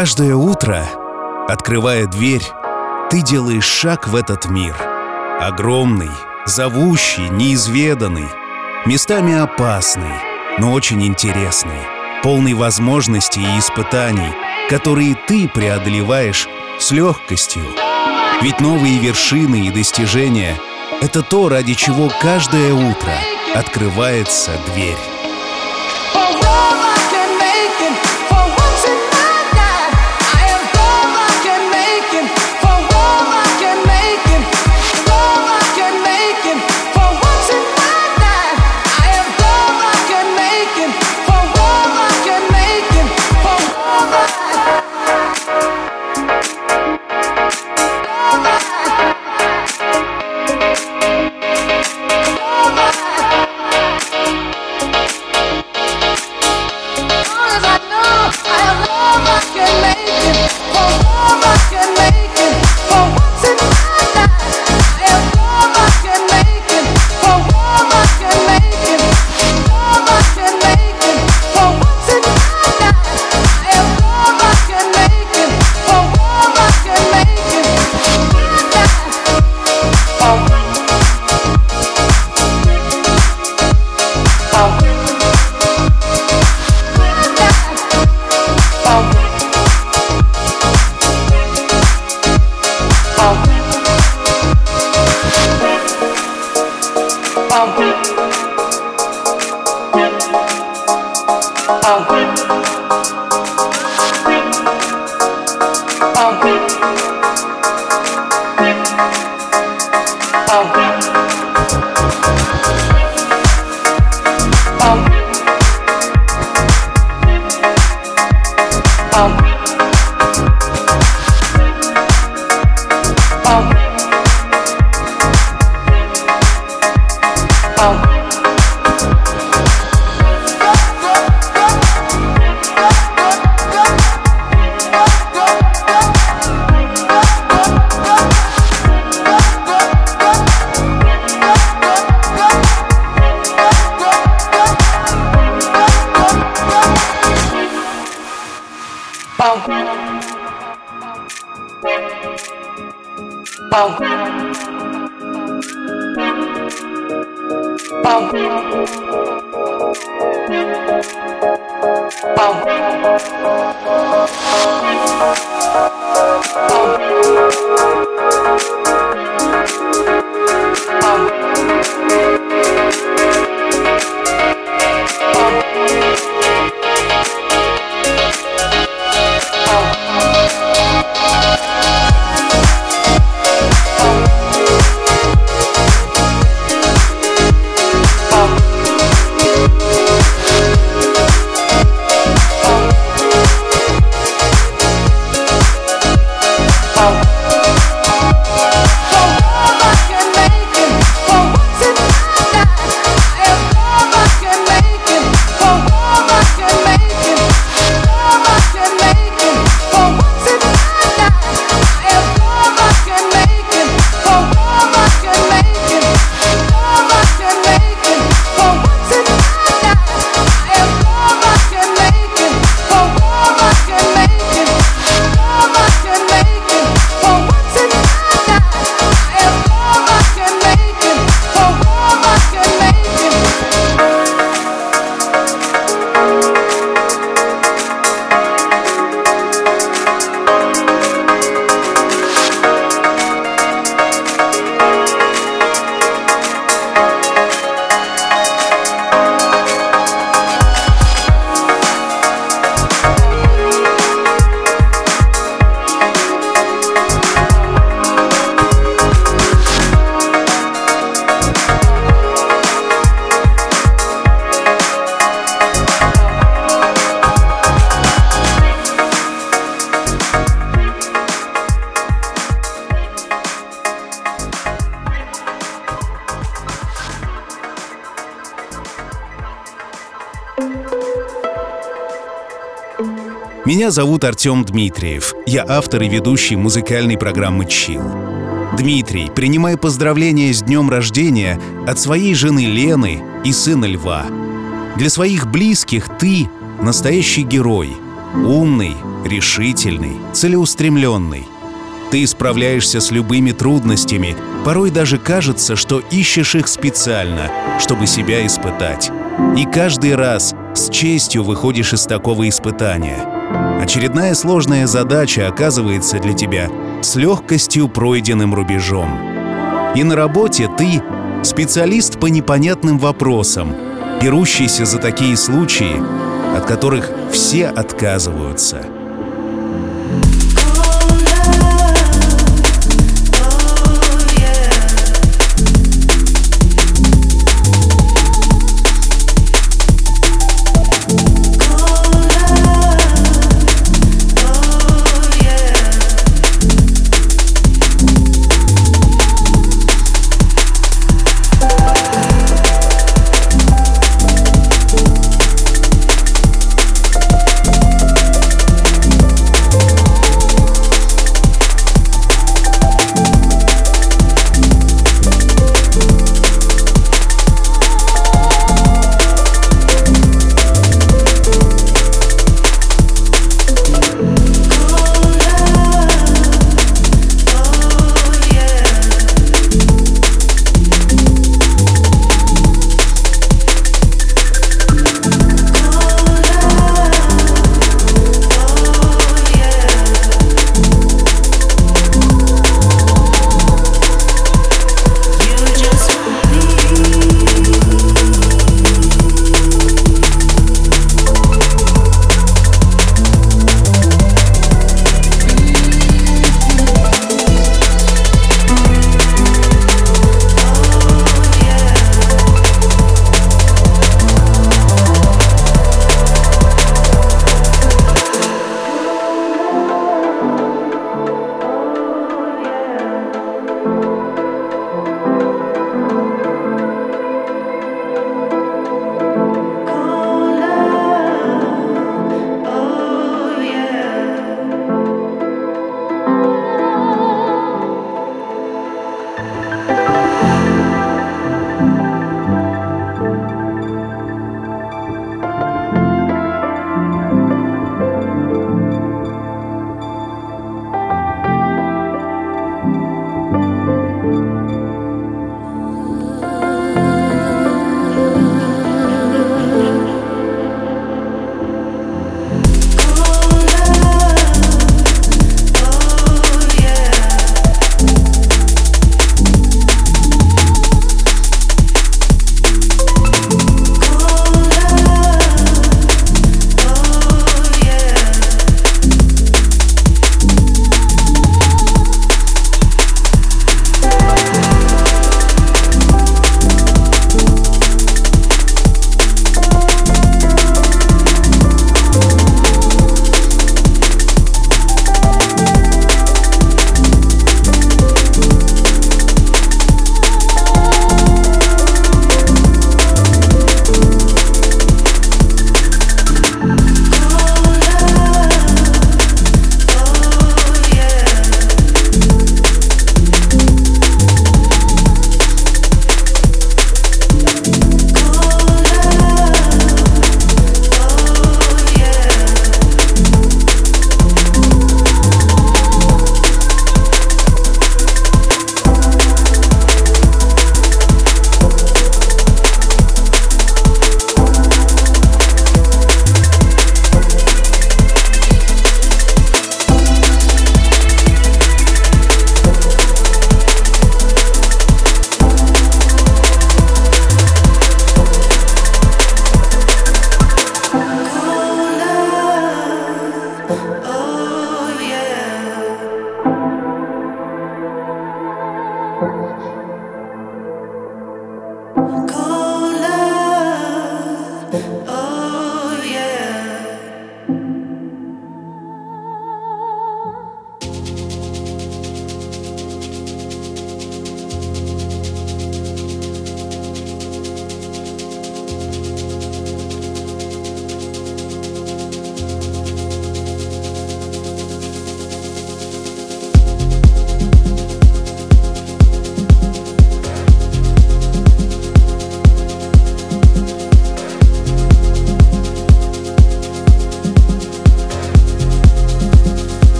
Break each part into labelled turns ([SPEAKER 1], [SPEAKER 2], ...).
[SPEAKER 1] Каждое утро, открывая дверь, ты делаешь шаг в этот мир. Огромный, зовущий, неизведанный, местами опасный, но очень интересный, полный возможностей и испытаний, которые ты преодолеваешь с легкостью. Ведь новые вершины и достижения — это то, ради чего каждое утро открывается дверь. Зовут Артем Дмитриев. Я автор и ведущий музыкальной программы «Чил». Дмитрий, принимай поздравления с днем рождения от своей жены Лены и сына Льва. Для своих близких ты — настоящий герой,
[SPEAKER 2] Умный, решительный, целеустремленный. Ты справляешься с любыми трудностями, порой даже кажется, что ищешь их специально, чтобы себя испытать. И каждый раз с честью выходишь из такого испытания. Очередная сложная задача оказывается для тебя с легкостью пройденным рубежом. И на работе ты специалист по непонятным вопросам, берущийся за такие случаи, от которых все отказываются –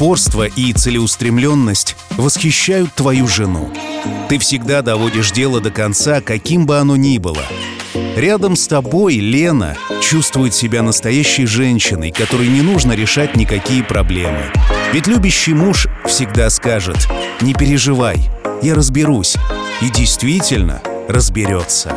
[SPEAKER 2] упорство и целеустремленность восхищают твою жену. Ты всегда доводишь дело до конца, каким бы оно ни было. Рядом с тобой Лена чувствует себя настоящей женщиной, которой не нужно решать никакие проблемы. Ведь любящий муж всегда скажет «Не переживай, я разберусь». И действительно разберется.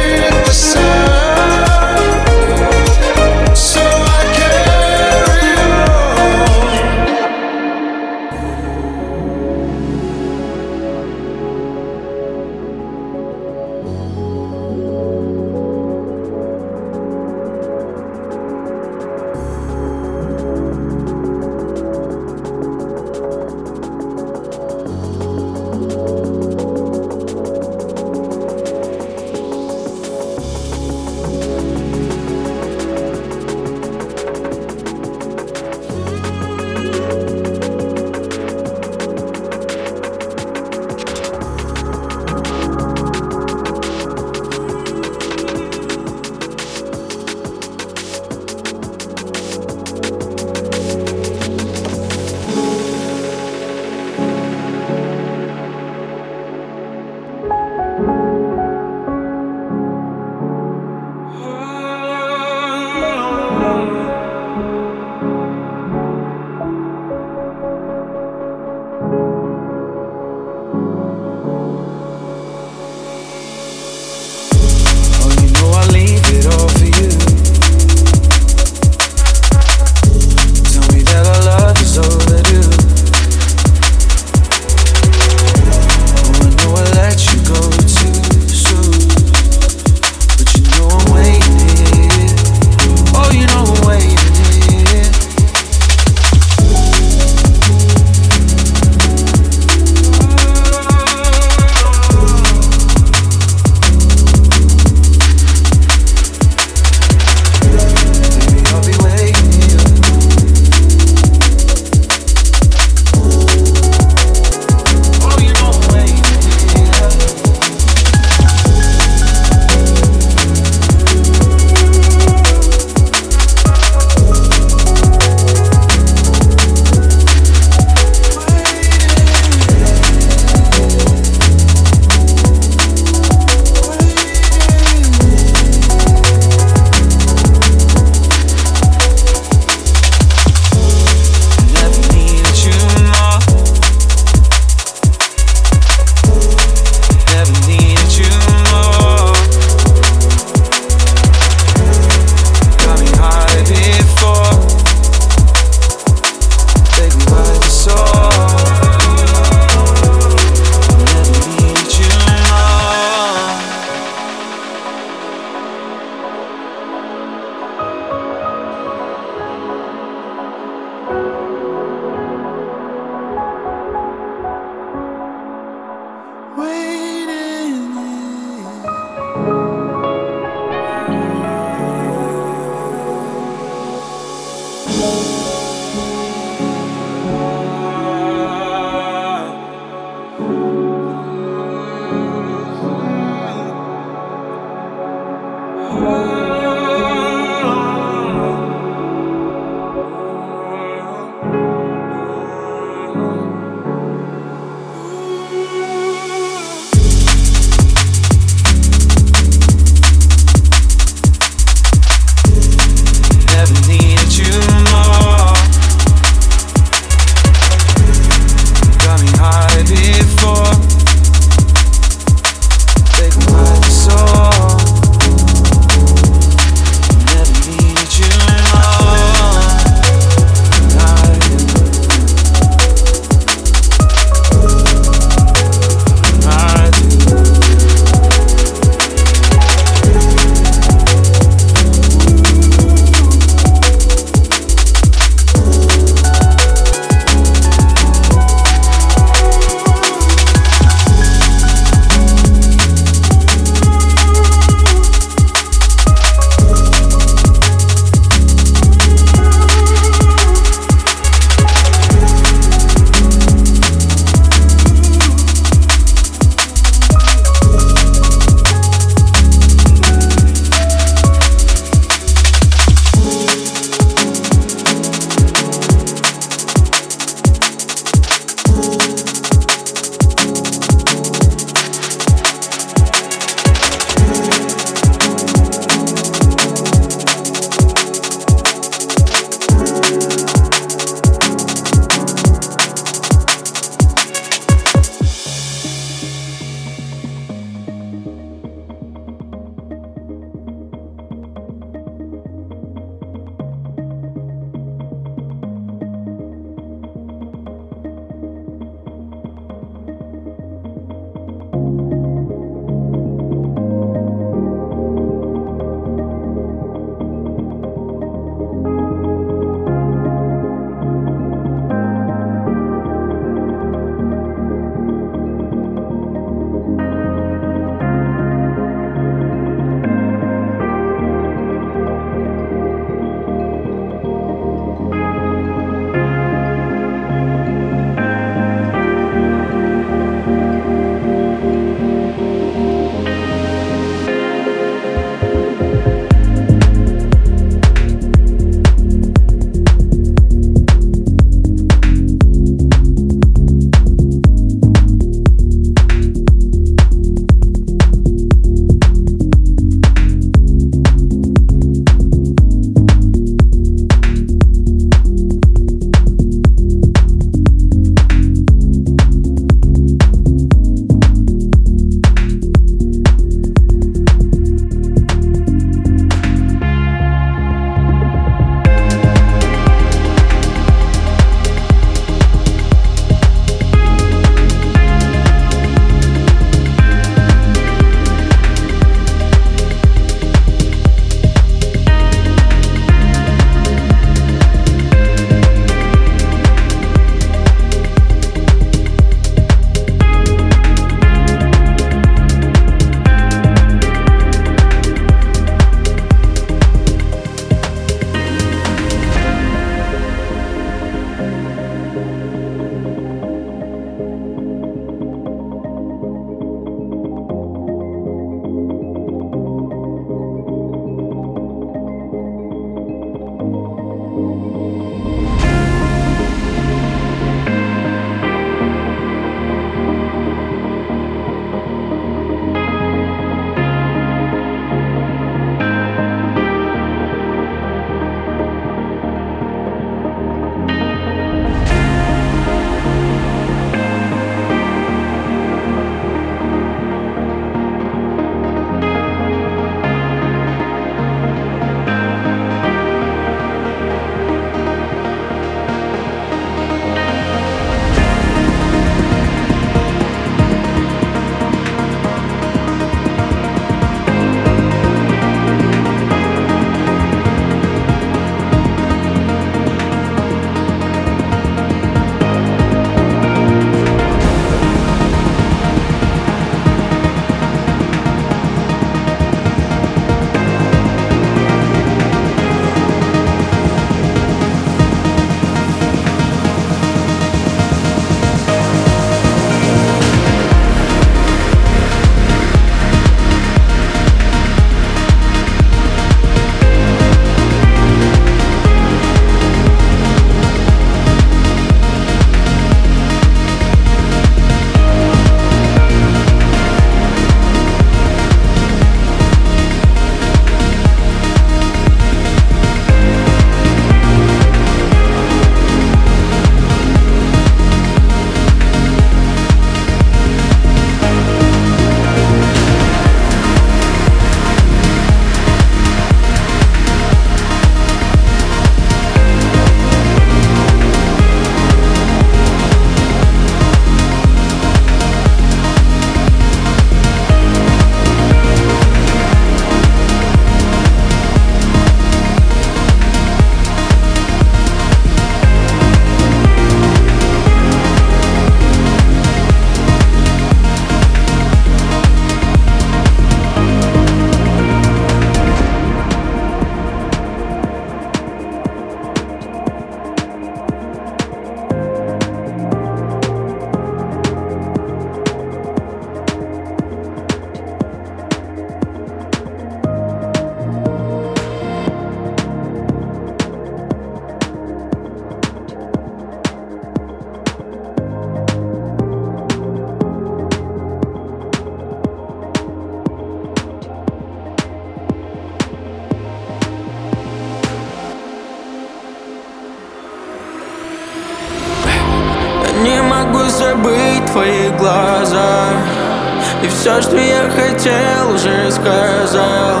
[SPEAKER 3] И все, что я хотел, уже сказал.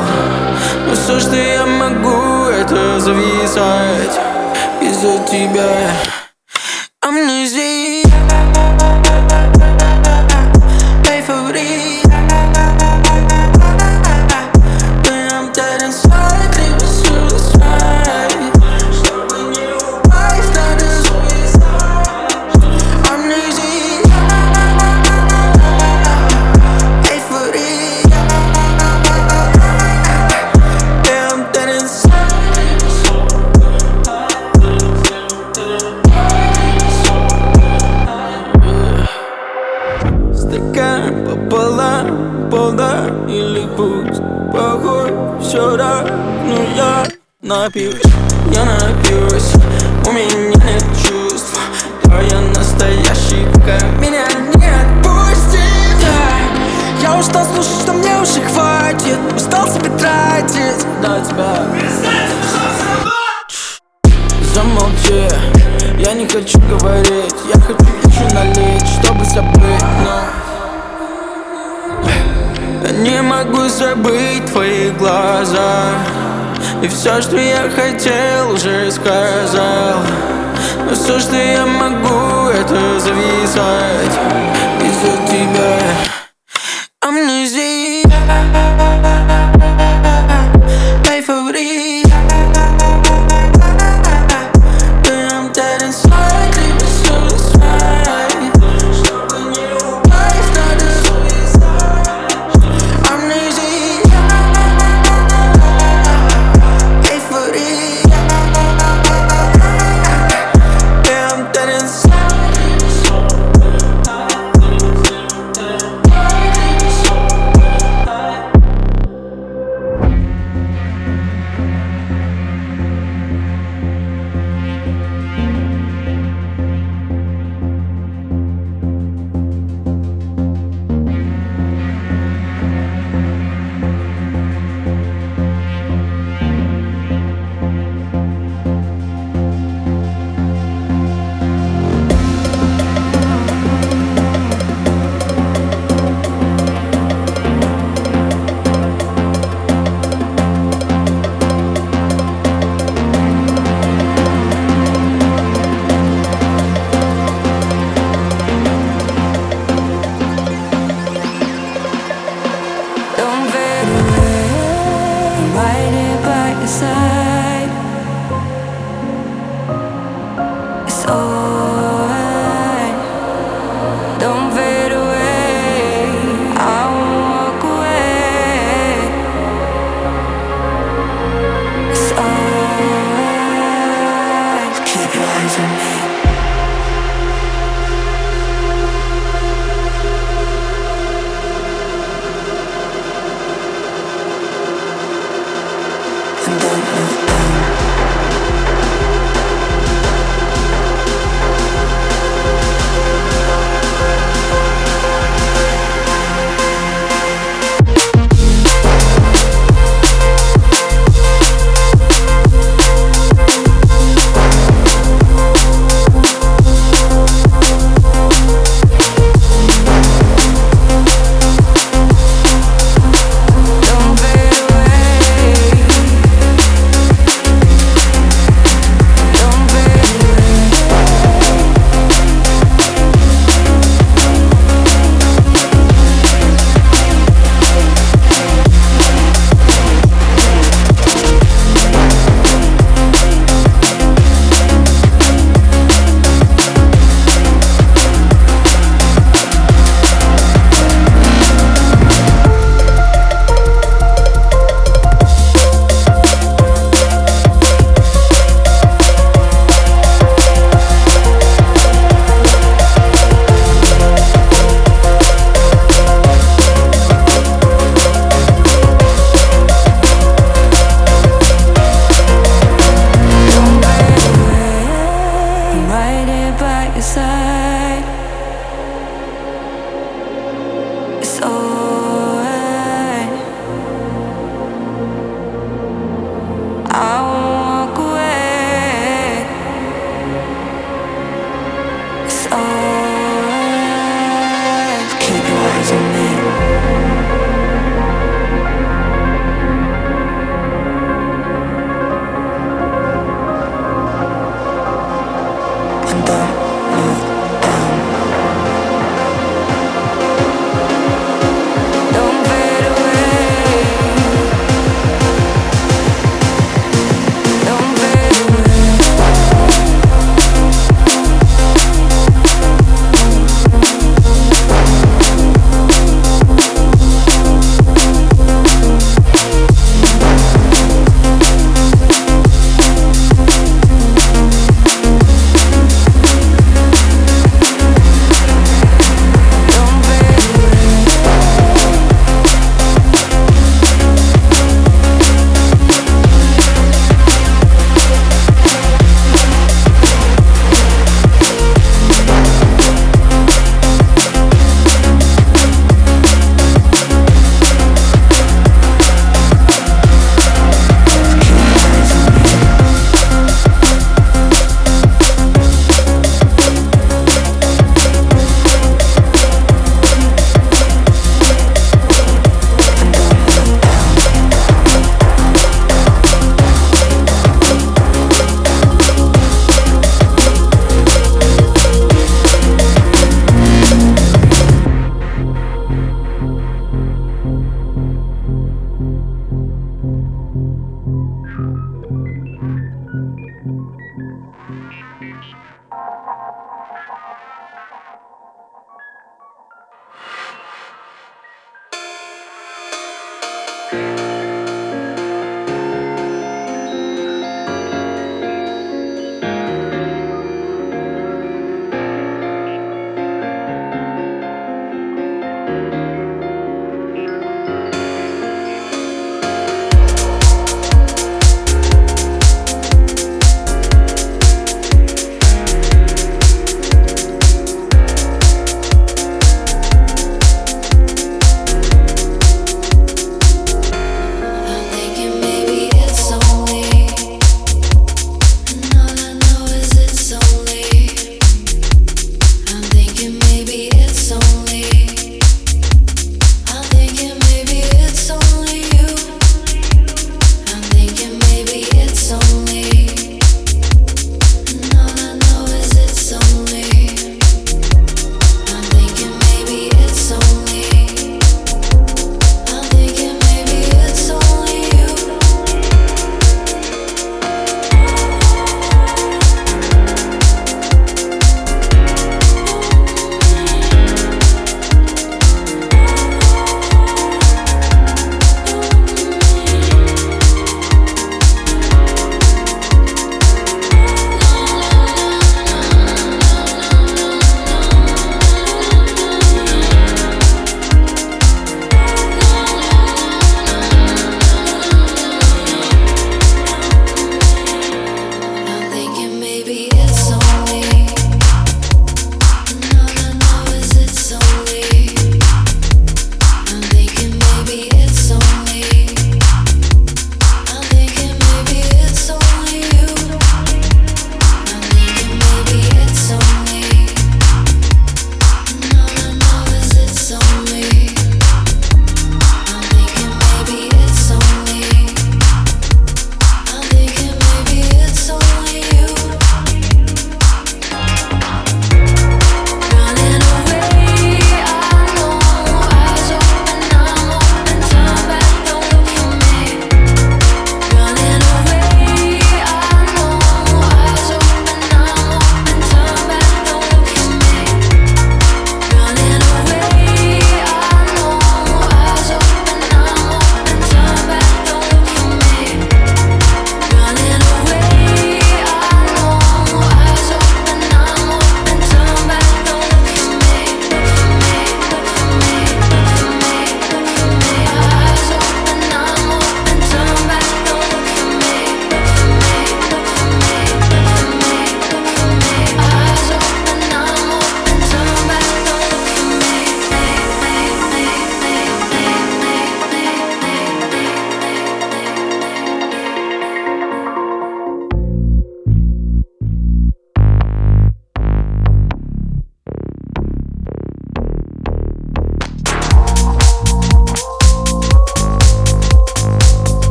[SPEAKER 3] Ну, Но все, что я могу, это зависать Из-за тебя.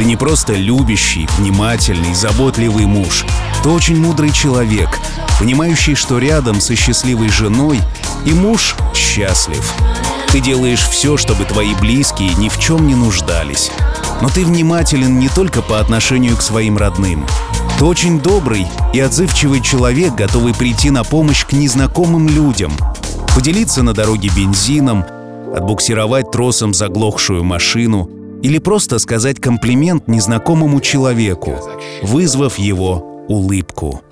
[SPEAKER 2] Ты не просто любящий, внимательный, заботливый муж. Ты очень мудрый человек, понимающий, что рядом со счастливой женой и муж счастлив. Ты делаешь все, чтобы твои близкие ни в чем не нуждались. Но ты внимателен не только по отношению к своим родным. Ты очень добрый и отзывчивый человек, готовый прийти на помощь к незнакомым людям, поделиться на дороге бензином, отбуксировать тросом заглохшую машину или просто сказать комплимент незнакомому человеку, вызвав его улыбку.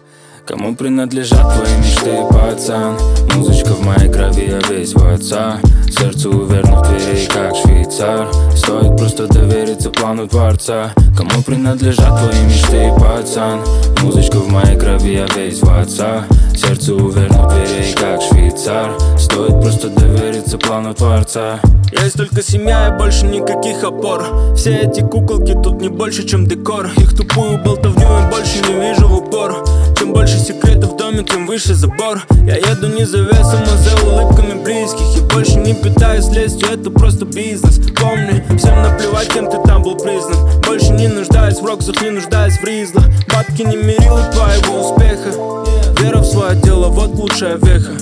[SPEAKER 4] Кому принадлежат твои мечты, пацан? Музычка в моей крови, я весь в отца. Сердце уверенно в двери, как швейцар. Стоит просто довериться плану Творца. Кому принадлежат твои мечты, пацан? Музычка в моей крови, я весь в отца. Сердце уверенно в двери, как швейцар. Стоит просто довериться плану Творца.
[SPEAKER 5] Есть только семья и больше никаких опор. Все эти куколки тут не больше, чем декор. Их тупую болтовню я больше не вижу в упор. Чем больше секретов в доме, тем выше забор. Я еду не за весом, а за улыбками близких И больше не питаюсь лестью, это просто бизнес. Помни, всем наплевать, кем ты там был признан. Больше не нуждаюсь в роксах, не нуждаюсь в ризлах. Бабки не мерила твоего успеха. Вера в свое дело, вот лучшая веха.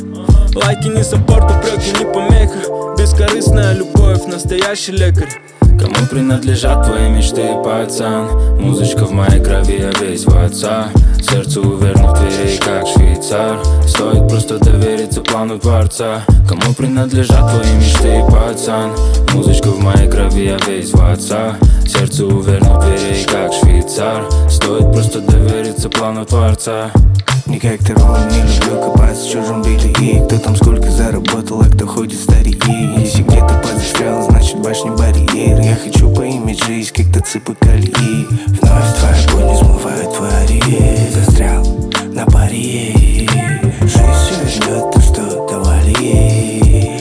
[SPEAKER 5] Лайки не саппорт, упреки не помеха. Бескорыстная любовь, настоящий лекарь
[SPEAKER 4] Кому принадлежат твои мечты, пацан? Музычка в моей крови, я весь в отца. Сердце уверенно в двери, как швейцар. Стоит просто довериться плану Творца Кому принадлежат твои мечты, пацан? Музычка в моей крови, я весь в отца. Сердце уверенно в двери, как швейцар. Стоит просто довериться плану Творца
[SPEAKER 6] не как ты ролл, не люблю копаться в чужом белье Кто там сколько заработал, а кто ходит старее Если где-то подострял, значит башня барьер. Я хочу поиметь жизнь, как то цепы колеи. Вновь твоя боль не смывает твари Застрял на паре. Жизнь все ждет, то что давали?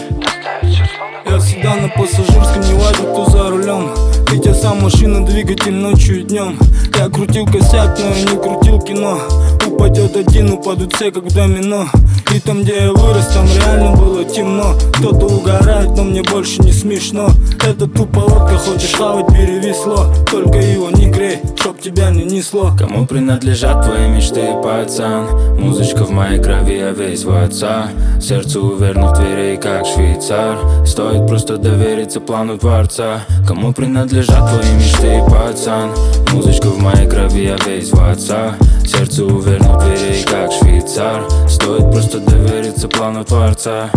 [SPEAKER 5] Я всегда на пассажирском, не важно кто за рулем Ведь я сам машина, двигатель ночью и днем Я крутил косяк, но я не крутил кино. Упадет один, упадут все как домино. И там, где я вырос, там реально было темно. Кто-то угорает, но мне больше не смешно. Это тупо лодка, хочешь хавать, бери весло Только его не грей, чтоб тебя не несло.
[SPEAKER 4] Кому принадлежат твои мечты, пацан? Музычка в моей крови, я весь в отца. Сердце уверенно в двери, как швейцар. Стоит просто довериться плану Творца Кому принадлежат твои мечты, пацан? Музычка в моей крови, я весь в отца. Сердце уверенно двери, как швейцар. Стоит просто довериться плану Творца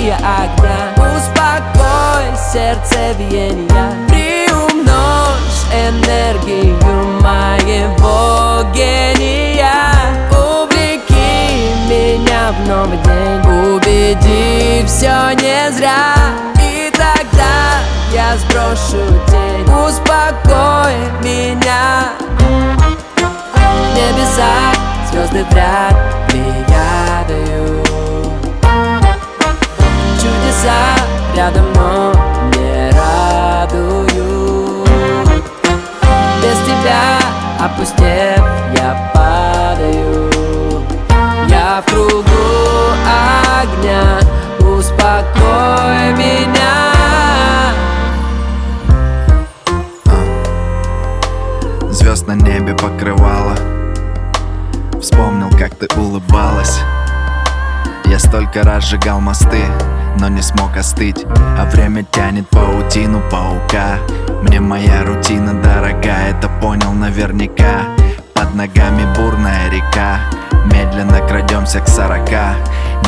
[SPEAKER 7] стихия огня Успокой сердце биения Приумножь энергию моего гения. Увлеки меня в новый день. Убеди, все не зря. И тогда я сброшу тень. Успокой меня. В небесах звезды вряд ли Чудеса рядом, но не радуют Без тебя, опустев, я падаю. Я в кругу огня, успокой меня.
[SPEAKER 8] Звезд на небе покрывало. Вспомнил, как ты улыбалась. Я столько раз сжигал мосты но не смог остыть. А время тянет паутину паука. Мне моя рутина дорога, это понял наверняка. Под ногами бурная река Медленно крадем вернемся к сорока.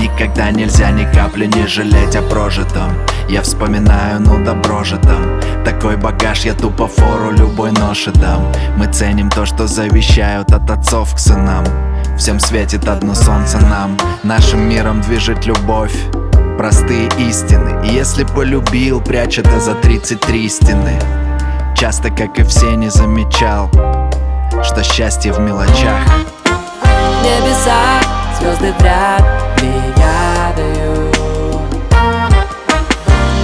[SPEAKER 8] Никогда нельзя ни капли не жалеть о прожитом. Я вспоминаю, ну добро же там. Такой багаж я тупо фору любой ноши дам. Мы ценим то, что завещают от отцов к сынам. Всем светит одно солнце нам. Нашим миром движет любовь Простые истины. Если полюбил, прячь это за 33 стены Часто, как и все, не замечал Что счастье в мелочах.
[SPEAKER 7] В небесах звезды в ряд плеядою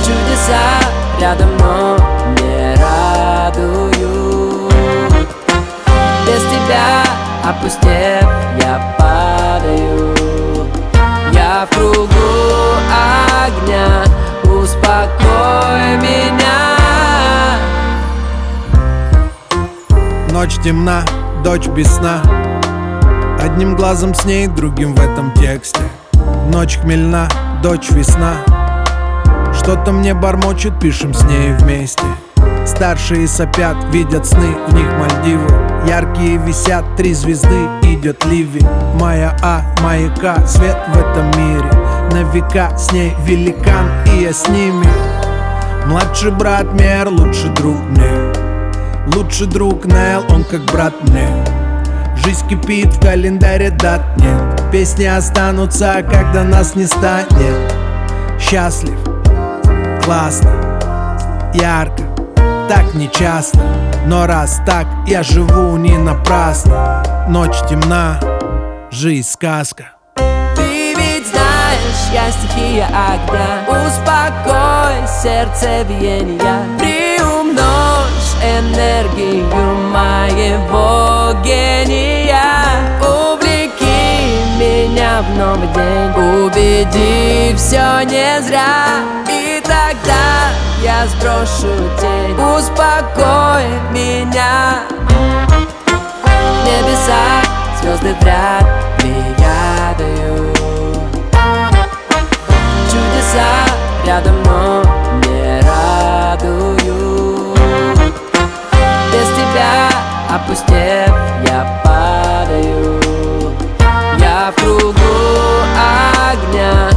[SPEAKER 7] Чудеса рядом, но не радуют. Без тебя, опустев, я
[SPEAKER 9] Ночь темна, дочь без сна. Одним глазом с ней, другим в этом тексте. Ночь хмельна, дочь весна. Что-то мне бормочет, пишем с ней вместе. Старшие сопят, видят сны, в них Мальдивы. Яркие висят, три звезды, идет ливень Моя А, маяка, свет в этом мире. На века с ней великан, и я с ними. Младший брат Мер, лучший друг мне Лучший друг Нел, он как брат мне. Жизнь кипит, в календаре дат нет Песни останутся, когда нас не станет. Счастлив, классно, ярко Так не часто, но раз так Я живу не напрасно. Ночь темна, жизнь сказка.
[SPEAKER 7] Ты ведь знаешь, я стихия огня. Успокой сердцебиения Приумножь энергию моего гения. Увлеки меня в новый день. Убеди, все не зря. И тогда я сброшу тень. Успокой меня. В небесах звезды в ряд плеядою Чудеса рядом, но не радуют Тебя, опустев, я падаю. Я в кругу огня,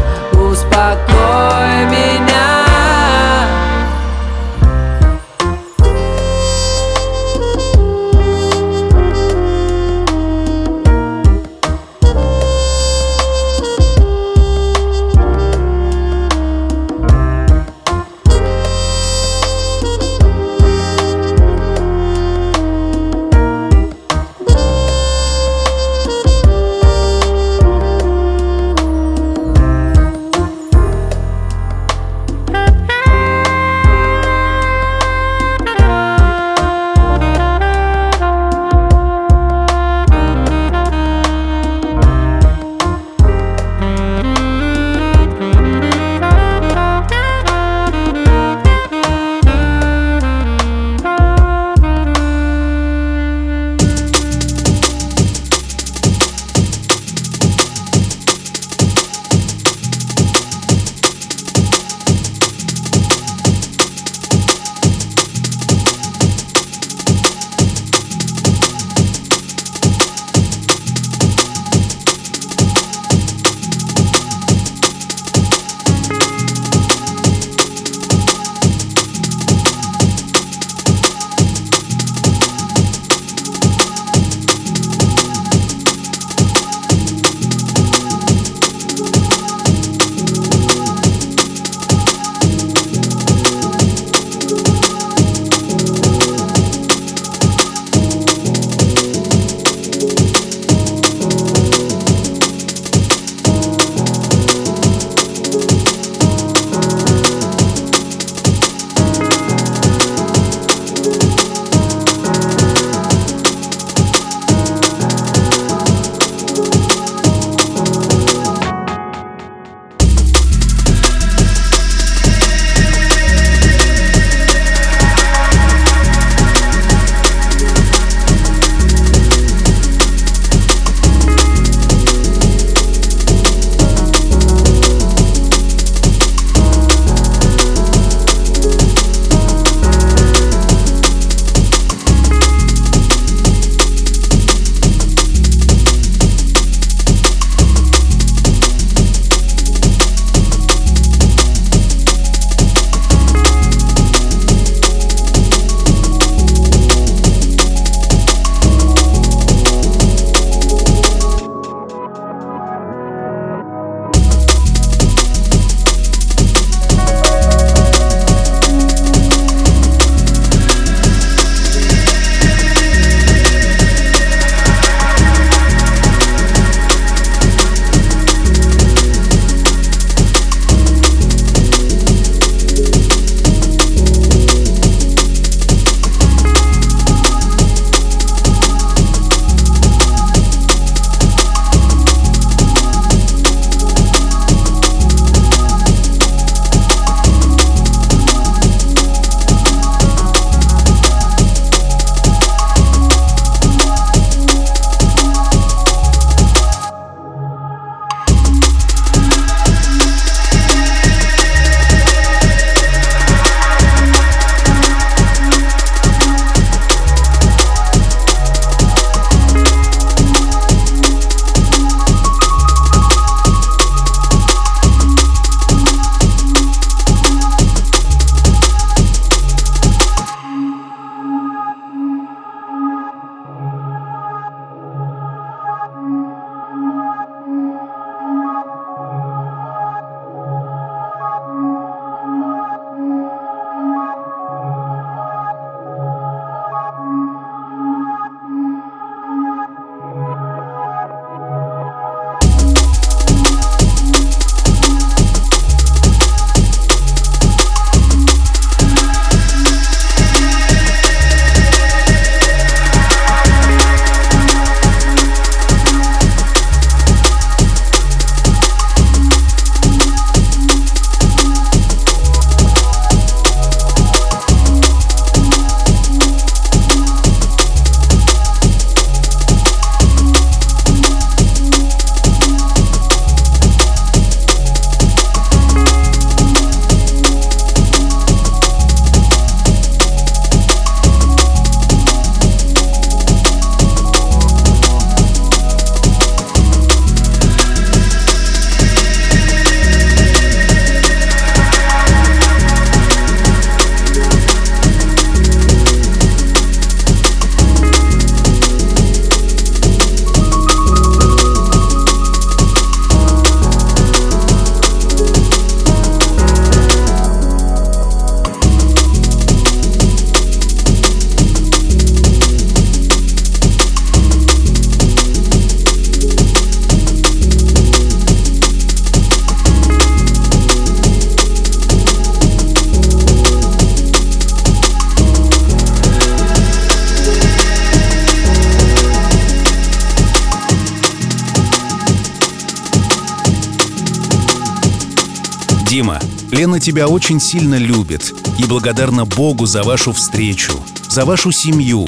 [SPEAKER 2] Дима, Лена тебя очень сильно любит и благодарна Богу за вашу встречу, за вашу семью,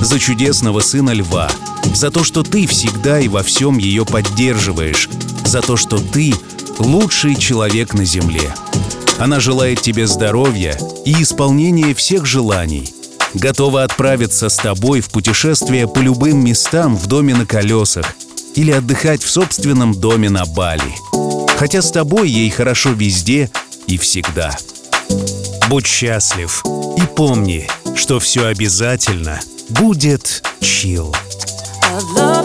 [SPEAKER 2] за чудесного сына Льва, за то, что ты всегда и во всем ее поддерживаешь, за то, что ты лучший человек на земле. Она желает тебе здоровья и исполнения всех желаний. Готова отправиться с тобой в путешествие по любым местам в доме на колесах или отдыхать в собственном доме на Бали. Хотя с тобой ей хорошо везде и всегда. Будь счастлив и помни, что все обязательно будет чил.
[SPEAKER 1] I've loved